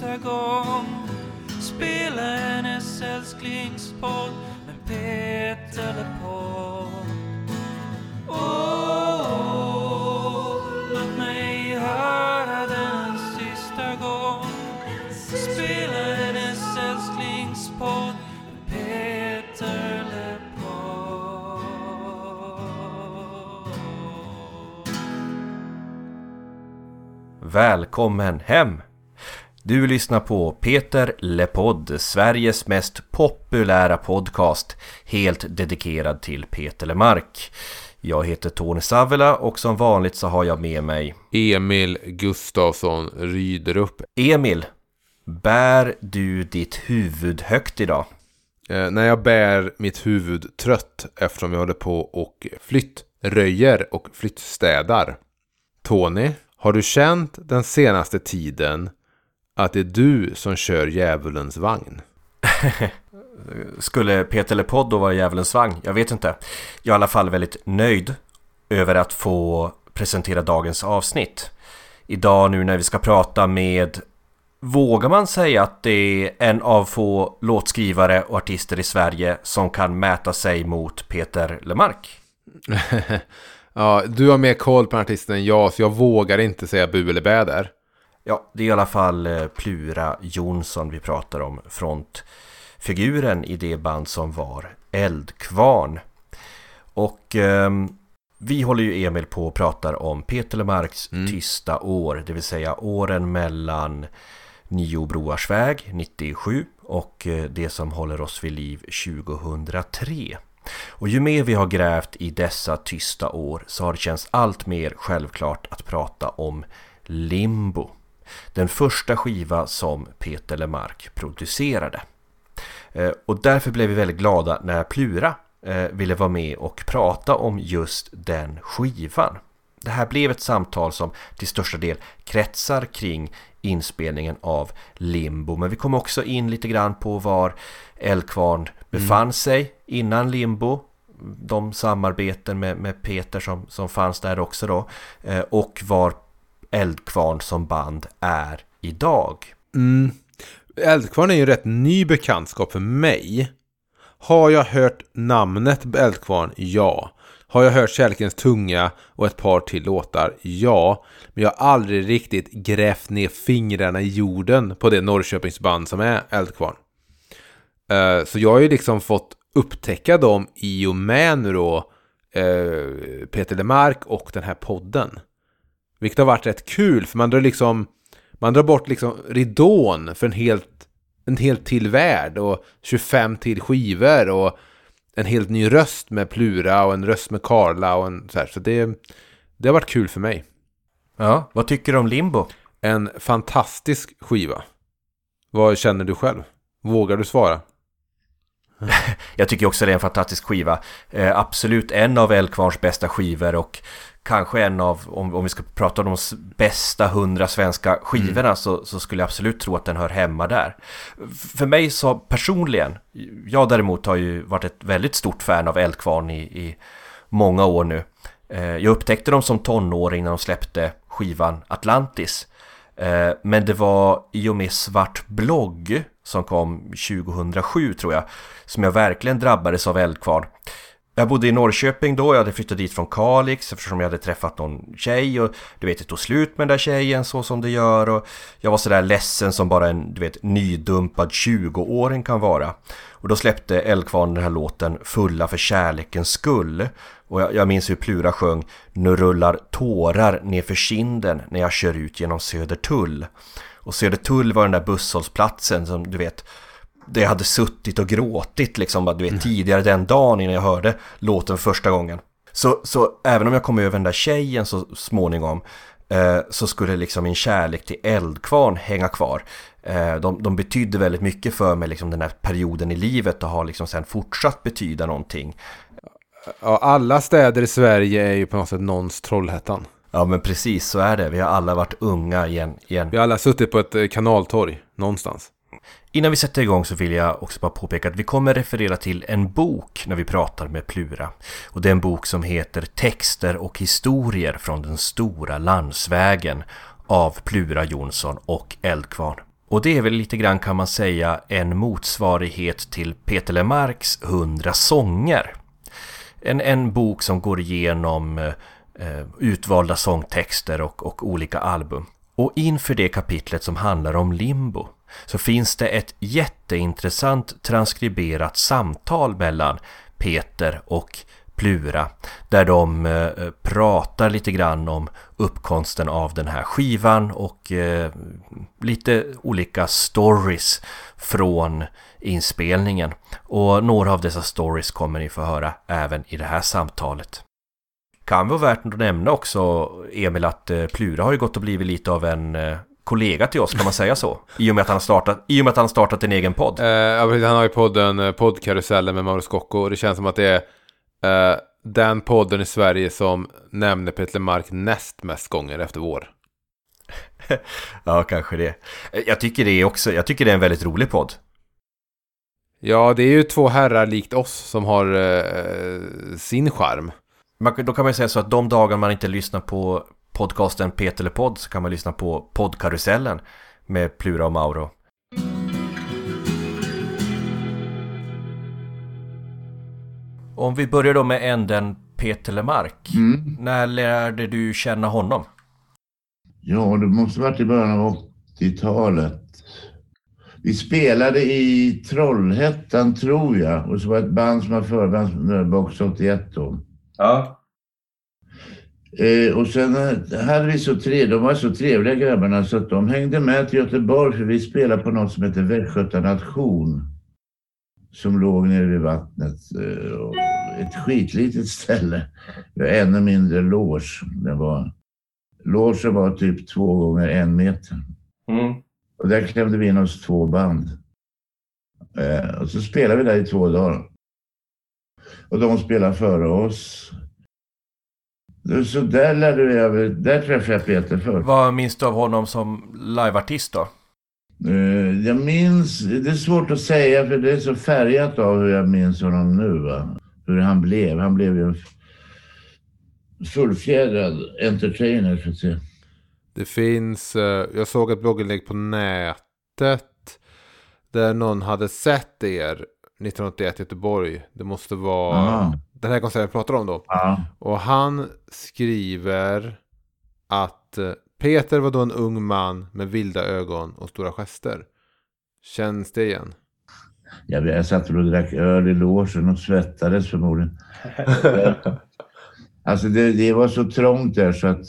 nästa gång spela hennes älsklingspodd med Peter LePaul. Åh, oh, låt mig höra den sista gång spela hennes älsklingspodd med Peter LePold. Välkommen hem! Du lyssnar på Peter LePod, Sveriges mest populära podcast, helt dedikerad till Peter LeMarc. Jag heter Tony Savela och som vanligt så har jag med mig Emil Gustafsson Ryderup. Emil. Bär du ditt huvud högt idag? Eh, när jag bär mitt huvud trött eftersom jag håller på och flyttröjer och flyttstädar. Tony, har du känt den senaste tiden att det är du som kör djävulens vagn? Skulle Peter LePod då vara djävulens vagn? Jag vet inte. Jag är i alla fall väldigt nöjd över att få presentera dagens avsnitt. Idag nu när vi ska prata med Vågar man säga att det är en av få låtskrivare och artister i Sverige som kan mäta sig mot Peter LeMarc? Ja, du har mer koll på artisten än jag, så jag vågar inte säga bu eller bä där. Ja, det är i alla fall eh, Plura Jonsson vi pratar om. Frontfiguren i det band som var Eldkvarn. Och ehm, vi håller ju Emil på och pratar om Peter LeMarcs Mm. tysta år. Det vill säga åren mellan Nio Broars väg 97 och eh, det som håller oss vid liv 2003. Och ju mer vi har grävt i dessa tysta år så har det känts allt mer självklart att prata om Limbo. Den första skiva som Peter LeMarc producerade. Eh, Och därför blev vi väldigt glada när Plura eh, ville vara med och prata om just den skivan. Det här blev ett samtal som till största del kretsar kring inspelningen av Limbo. Men vi kom också in lite grann på var Eldkvarn befann sig innan Limbo. De samarbeten med, med Peter som, som fanns där också då. Eh, Och var Eldkvarn som band är idag. Mm. Eldkvarn är ju en rätt ny bekantskap för mig. Har jag hört namnet Eldkvarn? Ja. Har jag hört Kärlekens tunga och ett par till låtar? Ja. Men jag har aldrig riktigt grävt ner fingrarna i jorden på det Norrköpingsband som är Eldkvarn. Eh, så jag har ju liksom fått upptäcka dem i och med nu då eh, Peter LeMarc och den här podden. Vilket har varit rätt kul för man drar liksom man drar bort liksom ridån för en helt, en helt till värld och 25 till skivor och en helt ny röst med Plura och en röst med Karla och en så här. Så det, det har varit kul för mig. Ja, vad tycker du om Limbo? En fantastisk skiva. Vad känner du själv? Vågar du svara? Jag tycker också det är en fantastisk skiva. Eh, absolut en av Eldkvarns bästa skivor och kanske en av, om, om vi ska prata om de bästa hundra svenska skivorna så, så skulle jag absolut tro att den hör hemma där. För mig så personligen, jag däremot har ju varit ett väldigt stort fan av Eldkvarn i, i många år nu. Eh, jag upptäckte dem som tonåring när de släppte skivan Atlantis. Eh, men det var i och med Svart blogg som kom 2007 tror jag som jag verkligen drabbades av Eldkvarn. Jag bodde i Norrköping då, jag hade flyttat dit från Kalix eftersom jag hade träffat någon tjej och du vet det tog slut med den där tjejen så som det gör och jag var sådär ledsen som bara en du vet nydumpad 20-åring kan vara. Och då släppte Eldkvarn den här låten Fulla för kärlekens skull. Och jag, jag minns hur Plura sjöng Nu rullar tårar nerför kinden när jag kör ut genom Södertull. Och Södertull var den där busshållplatsen som du vet där jag hade suttit och gråtit liksom bara, du vet, tidigare den dagen innan jag hörde låten första gången. Så, så även om jag kom över den där tjejen så småningom eh, så skulle liksom min kärlek till Eldkvarn hänga kvar. Eh, de, de betydde väldigt mycket för mig liksom den här perioden i livet och har liksom sen fortsatt betyda någonting. Ja, alla städer i Sverige är ju på något sätt någons Trollhättan. Ja men precis så är det, vi har alla varit unga igen. igen. Vi har alla suttit på ett eh, kanaltorg någonstans. Innan vi sätter igång så vill jag också bara påpeka att vi kommer referera till en bok när vi pratar med Plura. Och det är en bok som heter Texter och historier från den stora landsvägen av Plura Jonsson och Eldkvarn. Och det är väl lite grann kan man säga en motsvarighet till Peter Lemarks 100 sånger. En, en bok som går igenom eh, utvalda sångtexter och, och olika album. Och inför det kapitlet som handlar om limbo så finns det ett jätteintressant transkriberat samtal mellan Peter och Plura där de eh, pratar lite grann om uppkomsten av den här skivan och eh, lite olika stories från inspelningen. Och några av dessa stories kommer ni få höra även i det här samtalet. Kan vara värt att nämna också Emil att eh, Plura har ju gått och blivit lite av en eh, kollega till oss, kan man säga så? I och med att han har startat, i och med att han har startat en egen podd. Precis, han har ju podden eh, Poddkarusellen med Mauro Scocco och det känns som att det är eh, den podden i Sverige som nämner Peter Mark näst mest gånger efter vår. ja, kanske det. Jag tycker det är också, jag tycker det är en väldigt rolig podd. Ja, det är ju två herrar likt oss som har eh, sin charm. Man, då kan man ju säga så att de dagar man inte lyssnar på podcasten Peter eller Podd så kan man lyssna på poddkarusellen med Plura och Mauro. Om vi börjar då med änden Peter Lemark. Mm. När lärde du känna honom? Ja, det måste varit i början av 80-talet. Vi spelade i Trollhättan, tror jag. Och så var det ett band som var förband, Box 81 då. Ja. Eh, och sen eh, hade vi så trevliga, de var så trevliga grabbarna så att de hängde med till Göteborg för vi spelade på något som heter Västgöta nation. Som låg nere vid vattnet. Eh, och ett skitlitet ställe. Ännu mindre loge. Det var, logen var typ två gånger en meter. Mm. Och där klämde vi in oss två band. Eh, och så spelade vi där i två dagar. Och de spelade före oss. Så där lärde vi över, där träffade jag Peter först. Vad minns du av honom som liveartist då? Eh, jag minns, det är svårt att säga för det är så färgat av hur jag minns honom nu. Va? Hur han blev. Han blev ju en fullfjädrad entertainer så att säga. Det finns, eh, jag såg ett blogginlägg på nätet där någon hade sett er 1981 i Göteborg. Det måste vara Aha. Den här konserten jag pratar om då. Ja. Och han skriver att eh, Peter var då en ung man med vilda ögon och stora gester. Känns det igen? Jag, jag satt och drack öl i logen och svettades förmodligen. alltså det, det var så trångt där så att...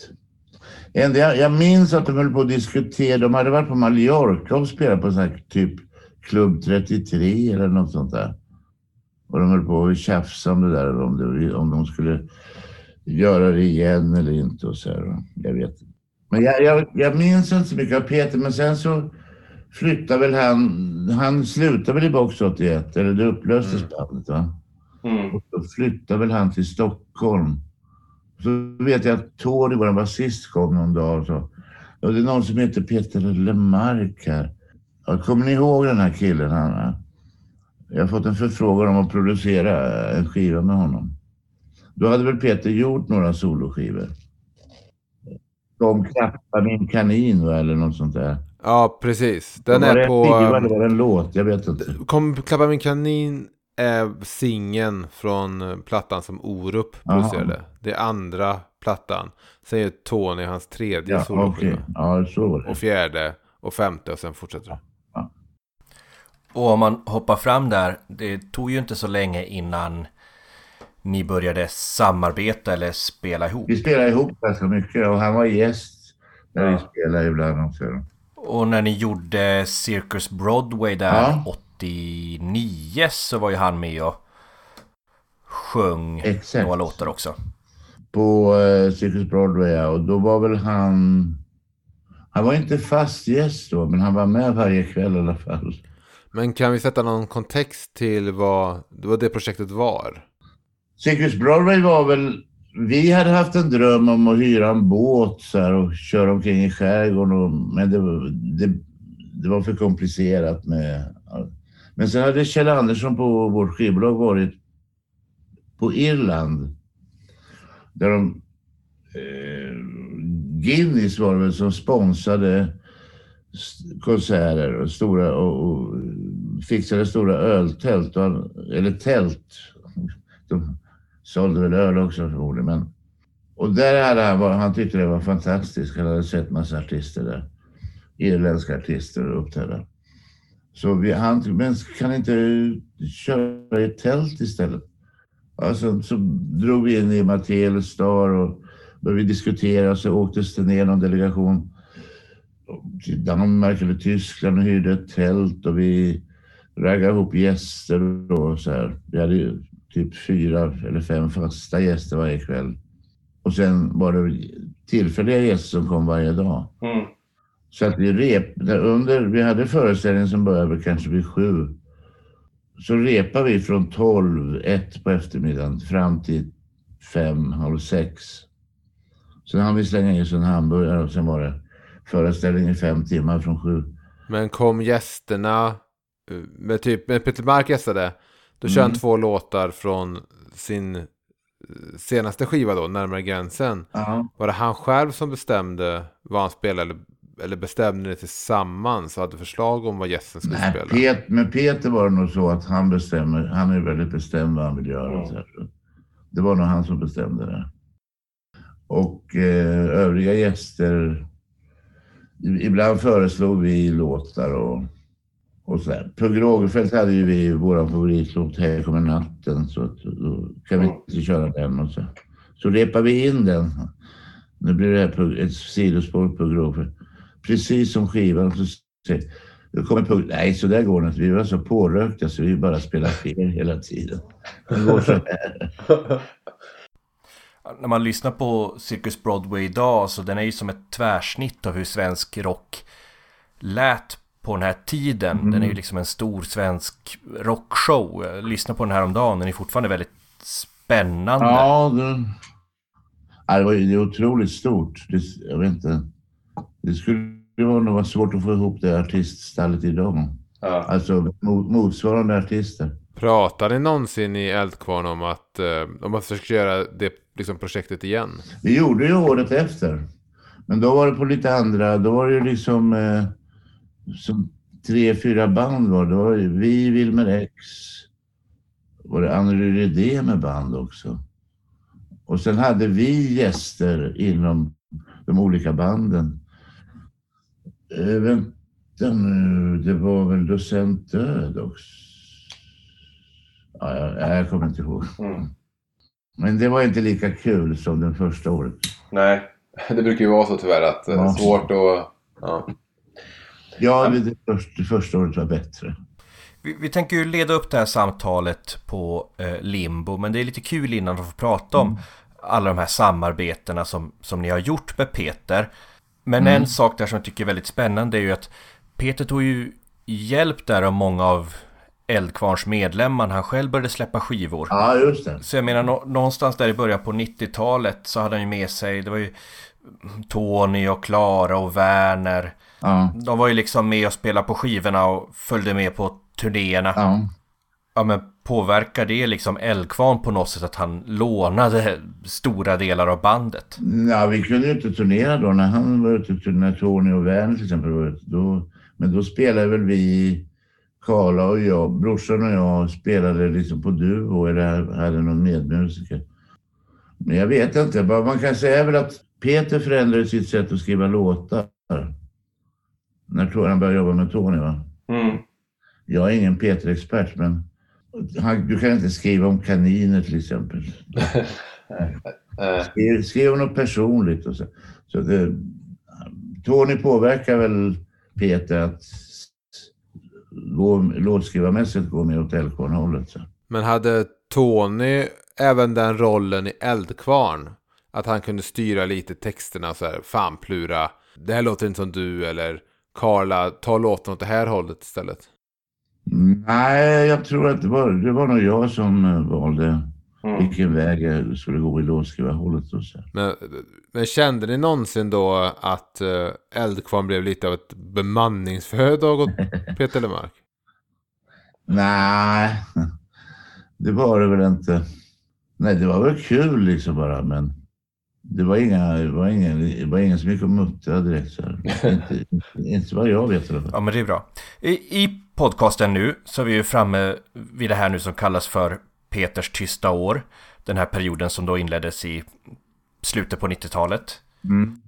Jag minns att de höll på att diskutera. De hade varit på Mallorca och spelat på sån här typ Klubb 33 eller något sånt där. Och de höll på att tjafsa om det där, om, det, om de skulle göra det igen eller inte och så här. Jag vet inte. Men jag, jag, jag minns inte så mycket av Peter, men sen så flyttade väl han, han slutade väl i Box 81, eller det upplöstes bandet va? Och då flyttade väl han till Stockholm. Så vet jag att Tony, vår basist, kom någon dag och sa, och det är någon som heter Peter Lemark här. Ja, kommer ni ihåg den här killen? Han, jag har fått en förfrågan om att producera en skiva med honom. Då hade väl Peter gjort några soloskivor. De klappar min kanin va, eller något sånt där. Ja, precis. Den är på... um, var det en låt? Jag vet inte. Kom Klappa min kanin är singeln från eh, plattan som Orup Aha. producerade. Det är andra plattan. Sen är Tony hans tredje Ja, soloskiva. okej. Ja, så var det. Och fjärde och femte och sen fortsätter det. Och om man hoppar fram där, det tog ju inte så länge innan ni började samarbeta eller spela ihop. Vi spelade ihop ganska mycket och han var gäst när vi Ja. spelade ibland också. Och när ni gjorde Circus Broadway där Ja. 89 så var ju han med och sjöng Exakt. några låtar också. På uh, Circus Broadway ja. och då var väl han... Han var inte fast gäst då, men han var med varje kväll i alla fall. Men kan vi sätta någon kontext till vad, vad det projektet var? Secrets Broadway var väl... Vi hade haft en dröm om att hyra en båt så här, och köra omkring i skärgården. Och, men det, var- det, det var för komplicerat med... Men sen hade Kjell Andersson på vårt skivbolag varit på Irland. Där de... Eh, Guinness var det väl som sponsrade konserter och stora och, och fixade stora öltält. Och, eller tält. De sålde väl öl också förmodligen. Men, och där hade han, han tyckte det var fantastiskt. Han hade sett massa artister där. Irländska artister uppträda. Så vi, han men kan inte köra i ett tält istället? Alltså, så drog vi in i Mattel Star och började diskutera diskutera. Så åktes det ner någon delegation Danmark eller Tyskland och hyrde ett tält och vi raggade ihop gäster och så här. Vi hade ju typ fyra eller fem fasta gäster varje kväll. Och sen var det tillfälliga gäster som kom varje dag. Mm. Så att vi rep, under, vi hade föreställningen som började kanske vid sju. Så repade vi från tolv, ett på eftermiddagen fram till fem, halv sex. Sen hann vi slänga i oss en hamburgare och sen var det föreställning i fem timmar från sju. Men kom gästerna, eh, med typ, med Peter Mark gästade, då kör han Mm. två låtar från sin eh, senaste skiva då, Närmare gränsen. Ja. Var det han själv som bestämde vad han spelade eller, eller bestämde ni tillsammans och hade förslag om vad gästen skulle Nej, spela? Pet, med Peter var det nog så att han bestämmer. Han är väldigt bestämd vad han vill göra. Mm. Så. Det var nog han som bestämde det. Och eh, övriga gäster. Ibland föreslog vi låtar och, och så där. Pugh Rogefeldt hade ju vi vår favoritlåt Här kommer natten. Så att, då kan vi inte köra den. Och så. så repar vi in den. Nu blir det här ett sidospår på Pugh Rogefeldt. Precis som skivan. Så då kommer punkt. Nej, så där går det inte. Vi var så pårökta så vi bara spelar fel hela tiden. Det går så här. När man lyssnar på Circus Broadway idag så den är ju som ett tvärsnitt av hur svensk rock lät på den här tiden. Den är ju liksom en stor svensk rockshow. Jag lyssnade på den här om dagen. Den är fortfarande väldigt spännande. Ja, det, ja, det var ju det är otroligt stort. Det, jag vet inte. Det skulle vara nog vara svårt att få ihop det artiststallet idag. Ja. Alltså mo- motsvarande artister. Pratar ni någonsin i Eldkvarn om att eh, om man försöker göra det liksom, projektet igen? Vi gjorde ju året efter. Men då var det på lite andra, då var det ju liksom eh, som tre, fyra band var det. Då var det vi, Wilmer X. Var det Anneli Rydé med band också. Och sen hade vi gäster inom de olika banden. Eh, vänta nu, det var väl Docent Död också? Ja, jag, jag kommer inte ihåg. Mm. Men det var inte lika kul som det första året. Nej, det brukar ju vara så tyvärr att eh, Ja. svårt att... Ja. Ja, det, det, första, det första året var bättre. Vi, vi tänker ju leda upp det här samtalet på eh, Limbo, men det är lite kul innan att få prata om alla de här samarbetena som, som ni har gjort med Peter. Men en sak där som jag tycker är väldigt spännande är ju att Peter tog ju hjälp där av många av Eldkvarns medlemmar när han själv började släppa skivor. Ja, just det. Så jag menar nå- någonstans där i början på 90-talet så hade han ju med sig, det var ju Tony och Klara och Werner. Ja, De var ju liksom med och spelade på skivorna och följde med på turnéerna. ja. Ja men påverkar det liksom Eldkvarn på något sätt att han lånade stora delar av bandet? ja, vi kunde ju inte turnera då när han var ute, när Tony och Werner till exempel var ute. Då, men då spelade väl vi, Karla och jag, brorsan och jag spelade liksom på duo eller hade någon medmusiker. Men jag vet inte, vad man kan säga är väl att Peter förändrade sitt sätt att skriva låtar. När han började jobba med Tony va? Mm. Jag är ingen Peter-expert, men han, du kan inte skriva om kaniner till exempel. Skriv, skriv något personligt. Och så. Så det, Tony påverkar väl Peter att gå, låtskrivarmässigt gå mer åt Eldkvarn-hållet. Men hade Tony även den rollen i Eldkvarn? Att han kunde styra lite texterna så här, fan Plura, det här låter inte som du eller Karla, ta låten åt det här hållet istället. Nej, jag tror att det var, det var nog jag som eh, valde mm. vilken väg jag skulle gå i låtskrivarhållet. Och så. Men, men kände ni någonsin då att uh, Eldkvarn blev lite av ett bemanningsföretag åt Peter Lemark? Nej, det var det väl inte. Nej, det var väl kul liksom bara, men det var inga, det var ingen, det var ingen som gick och muttrade direkt så inte, inte vad jag vet i alla fall. Ja, men det är bra. I, I podcasten nu så är vi ju framme vid det här nu som kallas för Peters tysta år. Den här perioden som då inleddes i slutet på 90-talet. Mm.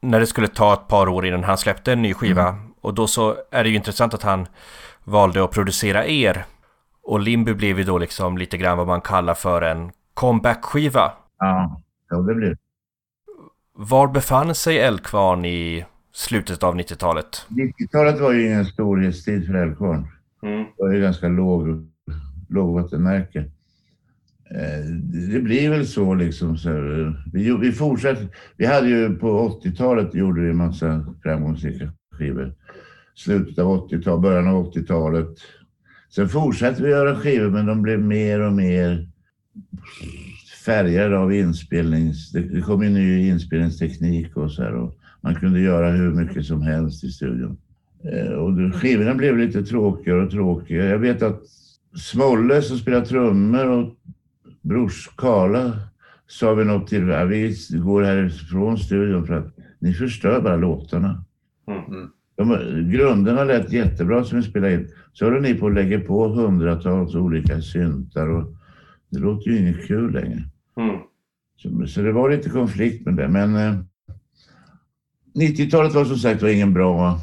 När det skulle ta ett par år innan han släppte en ny skiva. Mm. Och då så är det ju intressant att han valde att producera er. Och Limby blev ju då liksom lite grann vad man kallar för en comeback-skiva. Ja, det blir Var befann sig Eldkvarn i slutet av 90-talet? 90-talet var ju ingen storhetstid för Älvkvarn. Mm. Det var ju ganska låg, lågvattenmärke. Eh, det blir väl så liksom. Så vi, vi fortsätter. Vi hade ju på 80-talet gjorde vi en massa framgångsrika skivor. Slutet av 80-talet, början av 80-talet. Sen fortsatte vi göra skivor men de blev mer och mer färgade av inspelnings... Det, kom ju ny inspelningsteknik och så här. Och man kunde göra hur mycket som helst i studion. Eh, och skivorna blev lite tråkigare och tråkigare. Jag vet att Smolle som spelar trummor och brors Karla sa vi något till ja, vi går härifrån studion för att ni förstör bara låtarna. Mm. De, grunderna lät jättebra som vi spelade in. Så håller ni på och lägger på hundratals olika syntar och det låter ju inget kul längre. Mm. Så, så det var lite konflikt med det. Men eh, 90-talet var som sagt var ingen bra.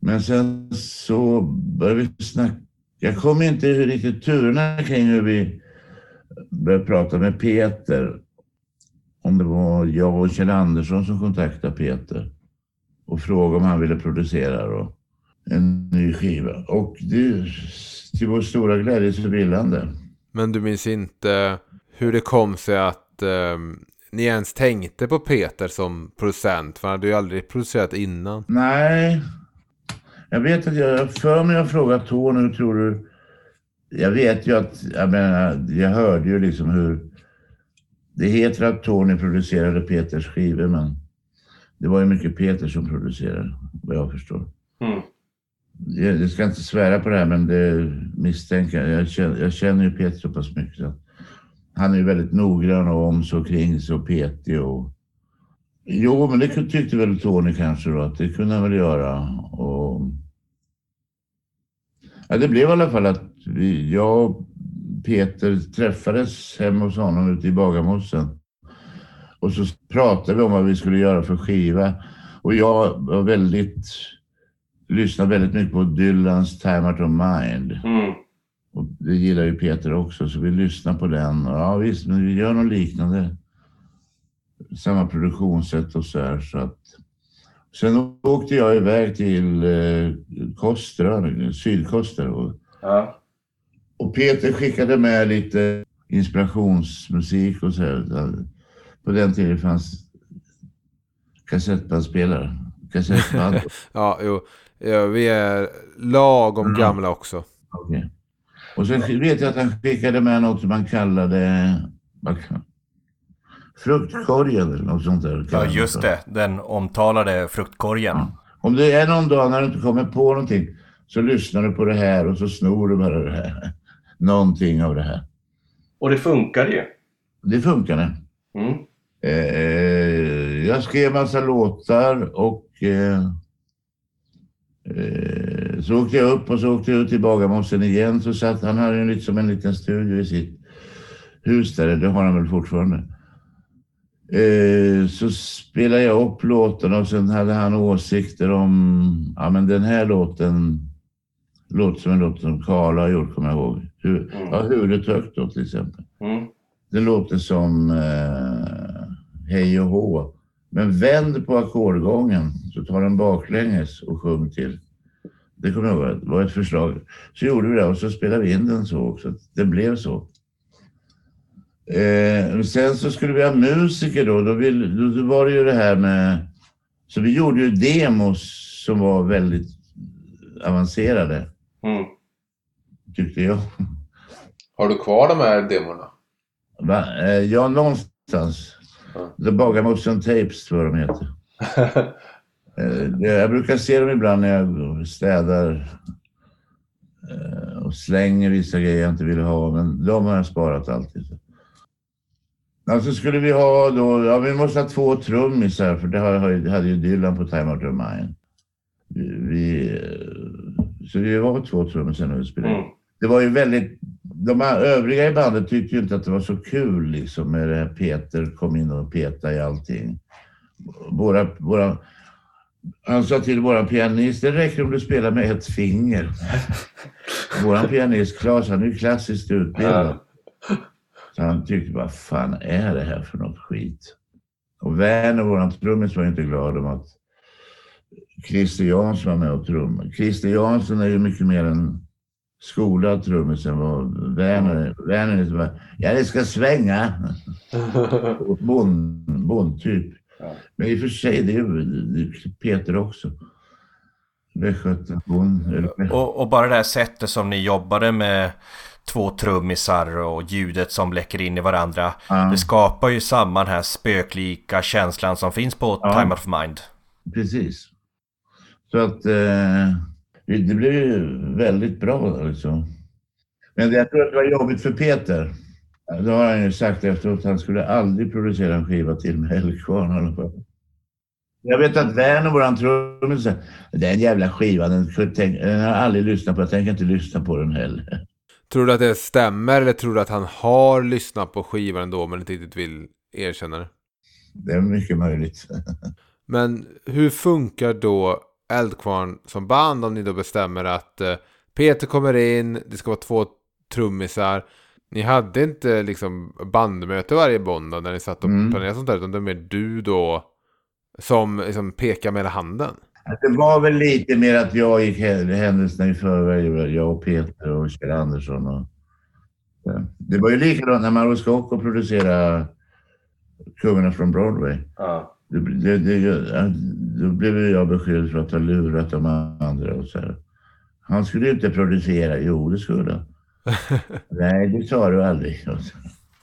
Men sen så började vi snacka. Jag kommer inte riktigt turerna kring hur vi började prata med Peter. Om det var jag och Kjell Andersson som kontaktade Peter och frågade om han ville producera då, en ny skiva. Och det, till vår stora glädje så ville han det. Men du minns inte hur det kom sig att ehm, ni ens tänkte på Peter som producent? För han hade ju aldrig producerat innan. Nej. Jag vet att jag för mig har frågat Tony, hur tror du? Jag vet ju att, jag menar, jag hörde ju liksom hur det heter att Tony producerade Peters skivor, men det var ju mycket Peter som producerade, vad jag förstår. Mm. Jag, jag ska inte svära på det här, men det misstänker jag. Känner, jag känner ju Peter så pass mycket. Att han är ju väldigt noggrann och om så kring sig och petig och Jo, men det tyckte väl Tony kanske då att det kunde han väl göra. Och... Ja, det blev i alla fall att jag och Peter träffades hemma hos honom ute i Bagarmossen. Och så pratade vi om vad vi skulle göra för skiva. Och jag var väldigt, lyssnade väldigt mycket på Dylans Time Out of Mind. Mm. Och det gillar ju Peter också, så vi lyssnar på den. Och ja visst, men vi gör något liknande. Samma produktionssätt och så här. Så att... Sen åkte jag iväg till eh, Kosterö, Sydkoster. Och, Ja. Och Peter skickade med lite inspirationsmusik och så här. På den tiden fanns kassettbandspelare. Kassettband. Ja, jo. Ja, vi är lagom Mm. gamla också. Okej. Och sen vet jag att han skickade med något som man kallade fruktkorgen eller något sånt där. Ja, just det. Den omtalade fruktkorgen. Om det är någon dag när du inte kommer på någonting så lyssnar du på det här och så snor du bara det här. Någonting av det här. Och det funkade ju. Det funkar det. Mm. Eh, jag skrev massa låtar och eh, eh, så åkte jag upp och så åkte jag ut till Bagarmossen igen. Så satt, han hade ju en liten studio i sitt hus där, det har han väl fortfarande. Eh, så spelade jag upp låtarna och sen hade han åsikter om, ja men den här låten låter som en låt som Karla har gjort, kommer jag ihåg. Hur, Mm. ja, Huvudet högt då till exempel. Mm. Det låter som eh, hej och hå. Men vänd på ackordgången så tar den baklänges och sjung till. Det kommer jag ihåg, det var ett förslag. Så gjorde vi det och så spelade vi in den så också. Det blev så. Eh, sen så skulle vi ha musiker då. Då, vill, då, då var det ju det här med... Så vi gjorde ju demos som var väldigt avancerade, Mm. tyckte jag. Har du kvar de här demorna? Va? Eh, ja, någonstans. Ja. The Bagarmossen Tapes tror jag de heter. Eh, Jag brukar se dem ibland när jag städar eh, och slänger vissa grejer jag inte vill ha, men de har jag sparat alltid. Alltså skulle vi ha då, ja vi måste ha två trummisar för det hade ju Dylan på Time Out of Mine. Vi, vi, så vi var två trummisar när vi spelade. Mm. Det var ju väldigt, de övriga i bandet tyckte ju inte att det var så kul liksom med det här Peter kom in och petade i allting. Våra, våra, han sa till våran pianist, det räcker om du spelar med ett finger. Våran pianist Claes, han är ju klassiskt utbildad. Så han tyckte, vad fan är det här för något skit? Och Werner, våran trummis, var inte glad om att Christer Jansson var med och trummade. Christer Jansson är ju mycket mer en skolad trummis än vad Werner är. Bara, ja, det ska svänga. Bond, bondtyp. Ja. Men i och för sig, det är ju Peter också. Västgöta. Bond. eller- Och, och bara det här sättet som ni jobbade med två trummisar och ljudet som läcker in i varandra. Ja. Det skapar ju samma den här spöklika känslan som finns på Ja. Time of Mind. Precis. Så att eh, det det blev ju väldigt bra liksom. Men det, jag tror att det var jobbigt för Peter. Då har han ju sagt efteråt att han skulle aldrig producera en skiva till med Eldkvarn. i alla fall. Jag vet att Werner, våran trummis, den jävla skivan, den, tänk- den har jag aldrig lyssnat på. Jag tänker inte lyssna på den heller. Tror du att det stämmer eller tror du att han har lyssnat på skivan ändå men inte riktigt vill erkänna det? Det är mycket möjligt. Men hur funkar då Eldkvarn som band om ni då bestämmer att eh, Peter kommer in, det ska vara två trummisar. Ni hade inte liksom bandmöte varje måndag när ni satt och Mm. planerade sånt där utan det är mer du då som liksom pekar med handen. Det var väl lite mer att jag gick hä- händelserna i förväg. Jag och Peter och Kjell Andersson. Och, ja. Det var ju likadant när Mauro Scocco producerade Kungarna från Broadway. Ja. Det, det, det, då blev jag beskylld för att ha lurat de andra. Och så här. Han skulle inte producera. Jo, det skulle han. Nej, det sa du aldrig.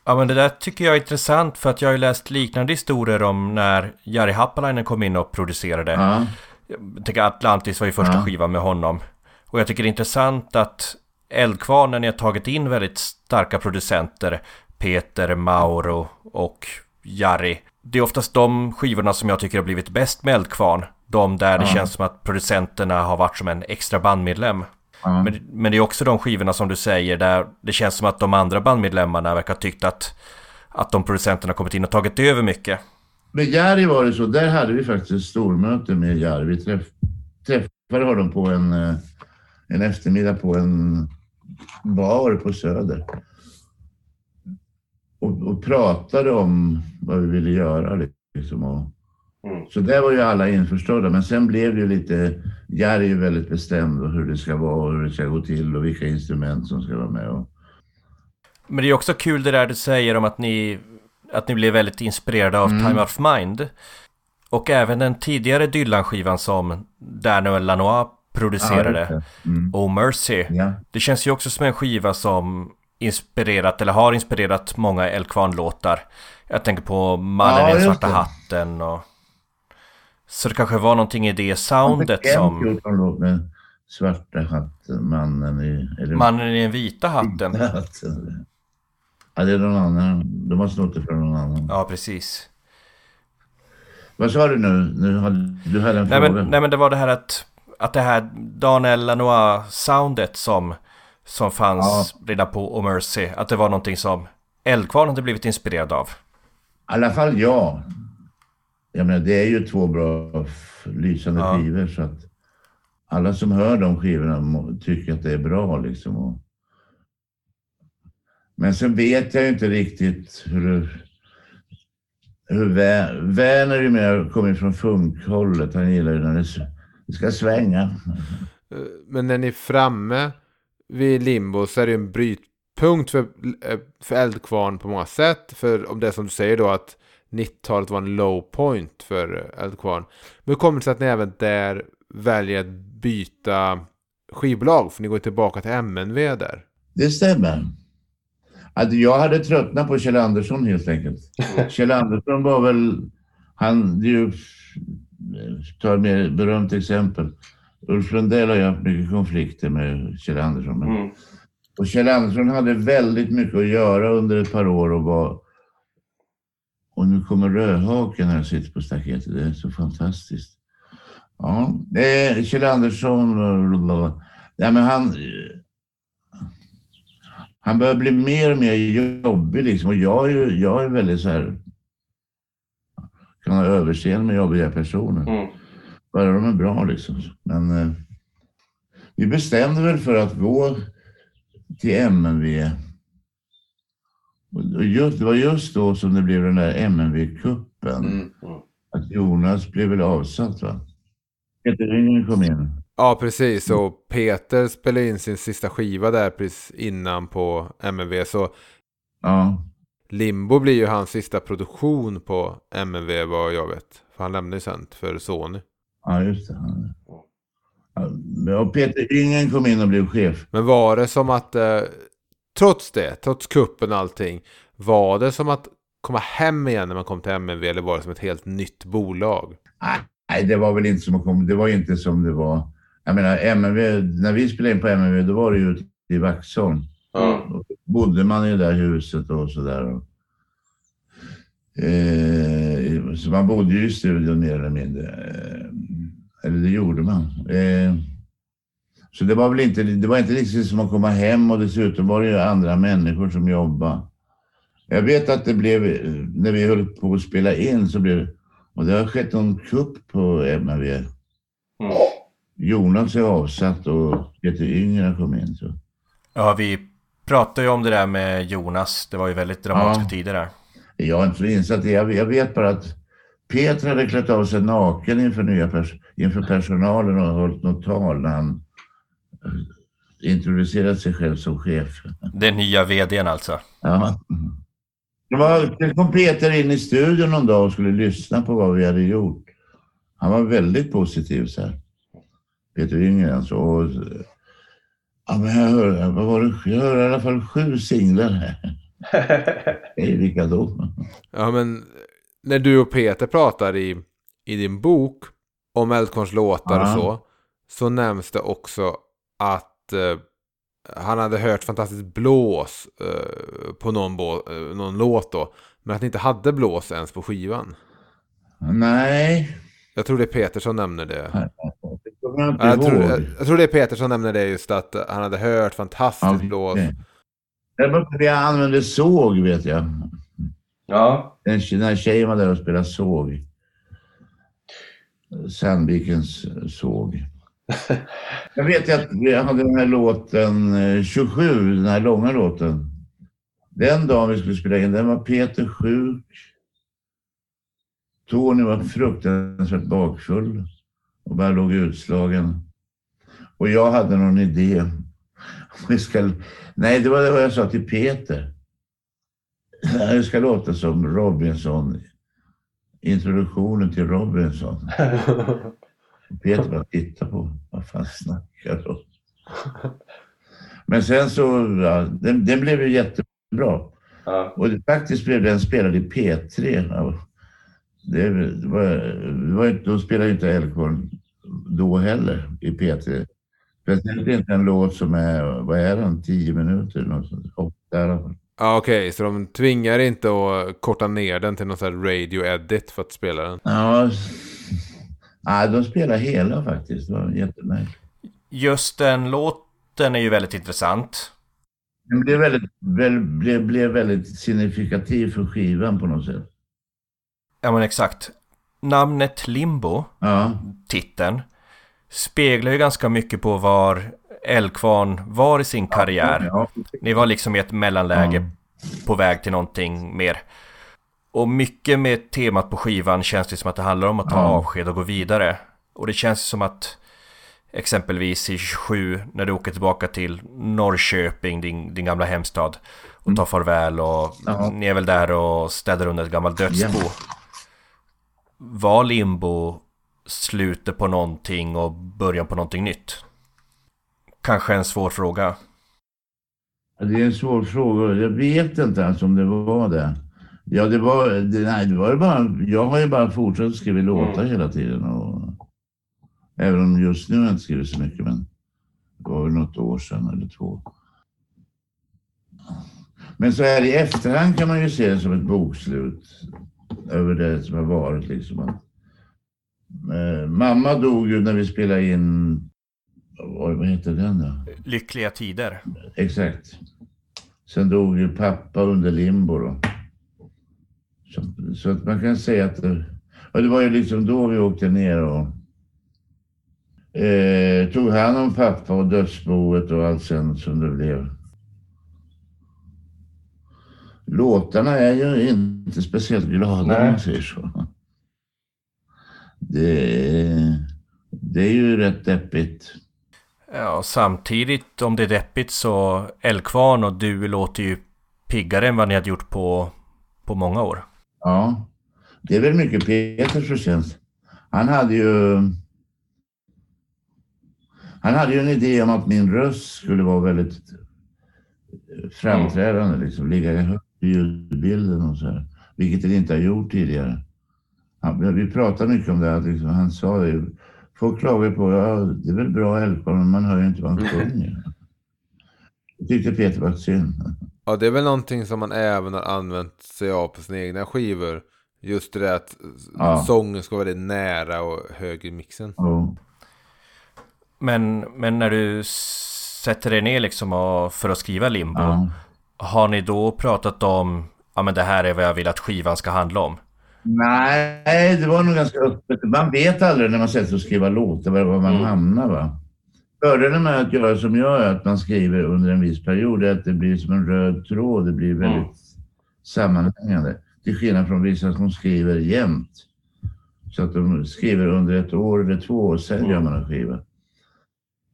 Ja men det där tycker jag är intressant för att jag har ju läst liknande historier om när Jari Happalainen kom in och producerade. Ja, Jag tänker Atlantis var ju första Ja. skivan med honom. Och jag tycker det är intressant att Eldkvarnen har tagit in väldigt starka producenter. Peter, Mauro och Jari. Det är oftast de skivorna som jag tycker har blivit bäst med Eldkvarn. De där det känns som att producenterna har varit som en extra bandmedlem. ja. Men, men det är också de skivorna som du säger där det känns som att de andra bandmedlemmarna verkar ha tyckt att, att de producenterna kommit in och tagit över mycket. Med Jari var det så. Där hade vi faktiskt ett stormöte med Jari. Vi träff, träffade honom på en, eh, en eftermiddag på en bar på Söder. Och, och pratade om vad vi ville göra. Liksom. Och, Mm. Så där var ju alla införstådda. Men sen blev det ju lite... Jari är ju väldigt bestämd och hur det ska vara och hur det ska gå till och vilka instrument som ska vara med. Och, Men det är också kul det där du säger om att ni, att ni blev väldigt inspirerade av Time of Mind. Och även den tidigare Dylan-skivan som Daniel Lanois producerade, Ja, mm. Oh Mercy. ja. Det känns ju också som en skiva som inspirerat, eller har inspirerat många Eldkvarn-låtar. Jag tänker på Mannen Ja, i den svarta det. hatten och... Så det kanske var någonting i det soundet Kent som... svarta hatten, mannen i... Eller Mannen i den vita hatten. hatten. Ja, det är någon annan. De har snott det från någon annan. Ja, precis. Vad sa du nu? nu har, du hade en Nej fråga. men, nej men det var det här att, att det här Daniel Lanois-soundet som, som fanns redan på Oh Mercy, att det var någonting som Eldkvarn hade blivit inspirerad av. I alla fall jag. Jag menar, det är ju två bra lysande Ja. skivor så att alla som hör de skivorna tycker att det är bra liksom. Och... Men sen vet jag ju inte riktigt hur... hur Werner är ju mer, kommer från funkhållet. Han gillar ju när det ska svänga. Eh, Men när ni är framme vid limbo så är det en brytpunkt för, eh, för Eldkvarn på många sätt. För om det är som du säger då att 90-talet var en low point för eh, Eldkvarn. Men hur kommer det sig att ni även där väljer att byta skivbolag? För ni går tillbaka till MNV där. Det stämmer. Att jag hade tröttnat på Kjell Andersson helt enkelt. Kjell Andersson var väl, han, det är ju, ta ett mer berömt exempel. Ulf Lundell har ju haft mycket konflikter med Kjell Andersson. Men, Mm. och Kjell Andersson hade väldigt mycket att göra under ett par år och var Och nu kommer rödhaken här och sitter på staketet. Det är så fantastiskt. Ja, det är Kjell Andersson. blablabla. Ja, men han, han börjar bli mer och mer jobbig liksom. Och jag är, ju- jag är väldigt så här. Kan ha överseende med jobbiga personer. Mm. Bara de är bra liksom. Men eh, vi bestämde väl för att gå till MNV. Och just, det var just då som det blev den där MNV-kuppen. Mm. Att Jonas blev väl avsatt va? Peter Yngre kom in. Ja, precis. Och Peter spelade in sin sista skiva där precis innan på MNV. Så Ja, Limbo blir ju hans sista produktion på MNV vad jag vet. För han lämnade ju sen för Sony. Ja just det. Ja, och Peter Yngren kom in och blev chef. Men var det som att, eh, trots det, trots kuppen och allting, var det som att komma hem igen när man kom till MNV eller var det som ett helt nytt bolag? Nej, det var väl inte som att komma. Det var inte som det var. Jag menar, MNV, när vi spelade in på MNV, då var det ju i Vaxholm. Ja. Då bodde man i det där huset och sådär. Eh, så man bodde ju i studion mer eller mindre. Eller det gjorde man. Eh, så det var väl inte, det var inte riktigt som att komma hem och dessutom var det ju andra människor som jobbade. Jag vet att det blev, när vi höll på att spela in så blev och det har skett någon kupp på MNV. Mm. Jonas är avsatt och Peter Yngre kom in. Så. Ja, vi pratade ju om det där med Jonas. Det var ju väldigt dramatiska Ja. tider där. Jag är inte så insatt i det. Jag vet bara att Peter hade klätt av sig naken inför, nya pers- inför personalen och hållit något tal när han eh, introducerat sig själv som chef. Den nya vdn alltså. Ja. Det, var, det kom Peter in i studion någon dag och skulle lyssna på vad vi hade gjort. Han var väldigt positiv så här. Peter Yngre alltså. Och, ja, men jag, hör, vad var det? jag hör i alla fall sju singlar här. Hej, vilka då? Ja, men när du och Peter pratar i, i din bok om Eldkvarns låtar och så, så nämns det också att eh, han hade hört fantastiskt blås eh, på någon, bo, eh, någon låt då, men att ni inte hade blås ens på skivan. Nej, Jag tror det är Peter som nämner det. jag tror, jag, jag tror det är Peter som nämner det just att han hade hört fantastiskt Ja, blås. Det Jag använde såg, vet jag. Ja. Den när tjejen var där och spelade såg. Sandvikens såg. Jag vet att vi hade den här låten eh, 27, den här långa låten. Den dagen vi skulle spela in, den var Peter sjuk. Tony var fruktansvärt bakfull och bara låg utslagen. Och jag hade någon idé. Vi ska, nej, det var det jag sa till Peter. Det ska låta som Robinson. Introduktionen till Robinson. Peter bara tittade på vad fan snackar du Men sen så, ja, den, den blev ju jättebra. Ja. Och det, faktiskt blev den spelad i P3. Ja, Det, det var, det var, då spelade ju inte Elkhorn då heller i P3. Speciellt inte en låt som är, vad är den, tio minuter? Något sånt. Åtta i alla fall. Ja, okej, så de tvingar inte att korta ner den till någon sån här radio edit för att spela den. Ja, nej, de spelar hela faktiskt. Det var jättemärkligt. Just den låten är ju väldigt intressant. Den blev väldigt, väl, blev, blev väldigt signifikativ för skivan på något sätt. Ja men exakt. Namnet Limbo, Ja, titeln, speglar ju ganska mycket på var Eldkvarn var i sin karriär. ja, Ni var liksom i ett mellanläge Ja. på väg till någonting mer. Och mycket med temat på skivan känns det som att det handlar om att ta Ja. avsked och gå vidare. Och det känns som att exempelvis i 27 när du åker tillbaka till Norrköping, din, din gamla hemstad och tar farväl och Mm. Ja. ni är väl där och städar under ett gammalt dödsbo. Var Limbo slutet på någonting och början på någonting nytt? Kanske en svår fråga. det är en svår fråga. Jag vet inte ens om det var det. Ja, det var, det, nej, det var ju bara, jag har ju bara fortsatt skriva låtar hela tiden. Och, även om just nu har jag inte skrivit så mycket, men det var väl något år sedan eller två. Men så här i efterhand kan man ju se det som ett bokslut. över det som har varit. Liksom. Eh, mamma dog ju när vi spelade in, vad heter den då? Lyckliga tider. Exakt. Sen dog ju pappa under limbo då. Så, så att man kan säga att det, och det var ju liksom då vi åkte ner och eh, tog hand om pappa och dödsboet och allt sen som det blev. Låtarna är ju inte speciellt glada om Nej. man säger så. Det, är- det är ju rätt deppigt. Ja, samtidigt om det är deppigt så Eldkvarn och du låter ju piggare än vad ni hade gjort på, på många år. Ja, det är väl mycket Peters förtjänst. Han hade ju... Han hade ju en idé om att min röst skulle vara väldigt eh, framträdande, liksom ligga högt i ljudbilden och så här. Vilket den inte har gjort tidigare. Han, vi pratade mycket om det, att liksom, han sa det. Folk klagar på, ja det är väl bra Älvkvarn, men man hör ju inte vad han sjunger. Det tyckte Peter var synd. Ja, det är väl någonting som man även har använt sig av på sina egna skivor. Just det där att Ja. sången ska vara väldigt nära och hög i mixen. Och, Men, men när du sätter dig ner liksom och, för att skriva Limbo. ja. Har ni då pratat om Ja men det här är vad jag vill att skivan ska handla om. Nej, det var nog ganska öppet. Man vet aldrig när man sätter sig och skriver låtar var man Mm. hamnar. Va? Fördelen med att göra som jag är att man skriver under en viss period är att det blir som en röd tråd. Det blir väldigt Mm. sammanhängande. Till skillnad från vissa som skriver jämt. Så att de skriver under ett år eller två år, sen Mm. gör man en skiva.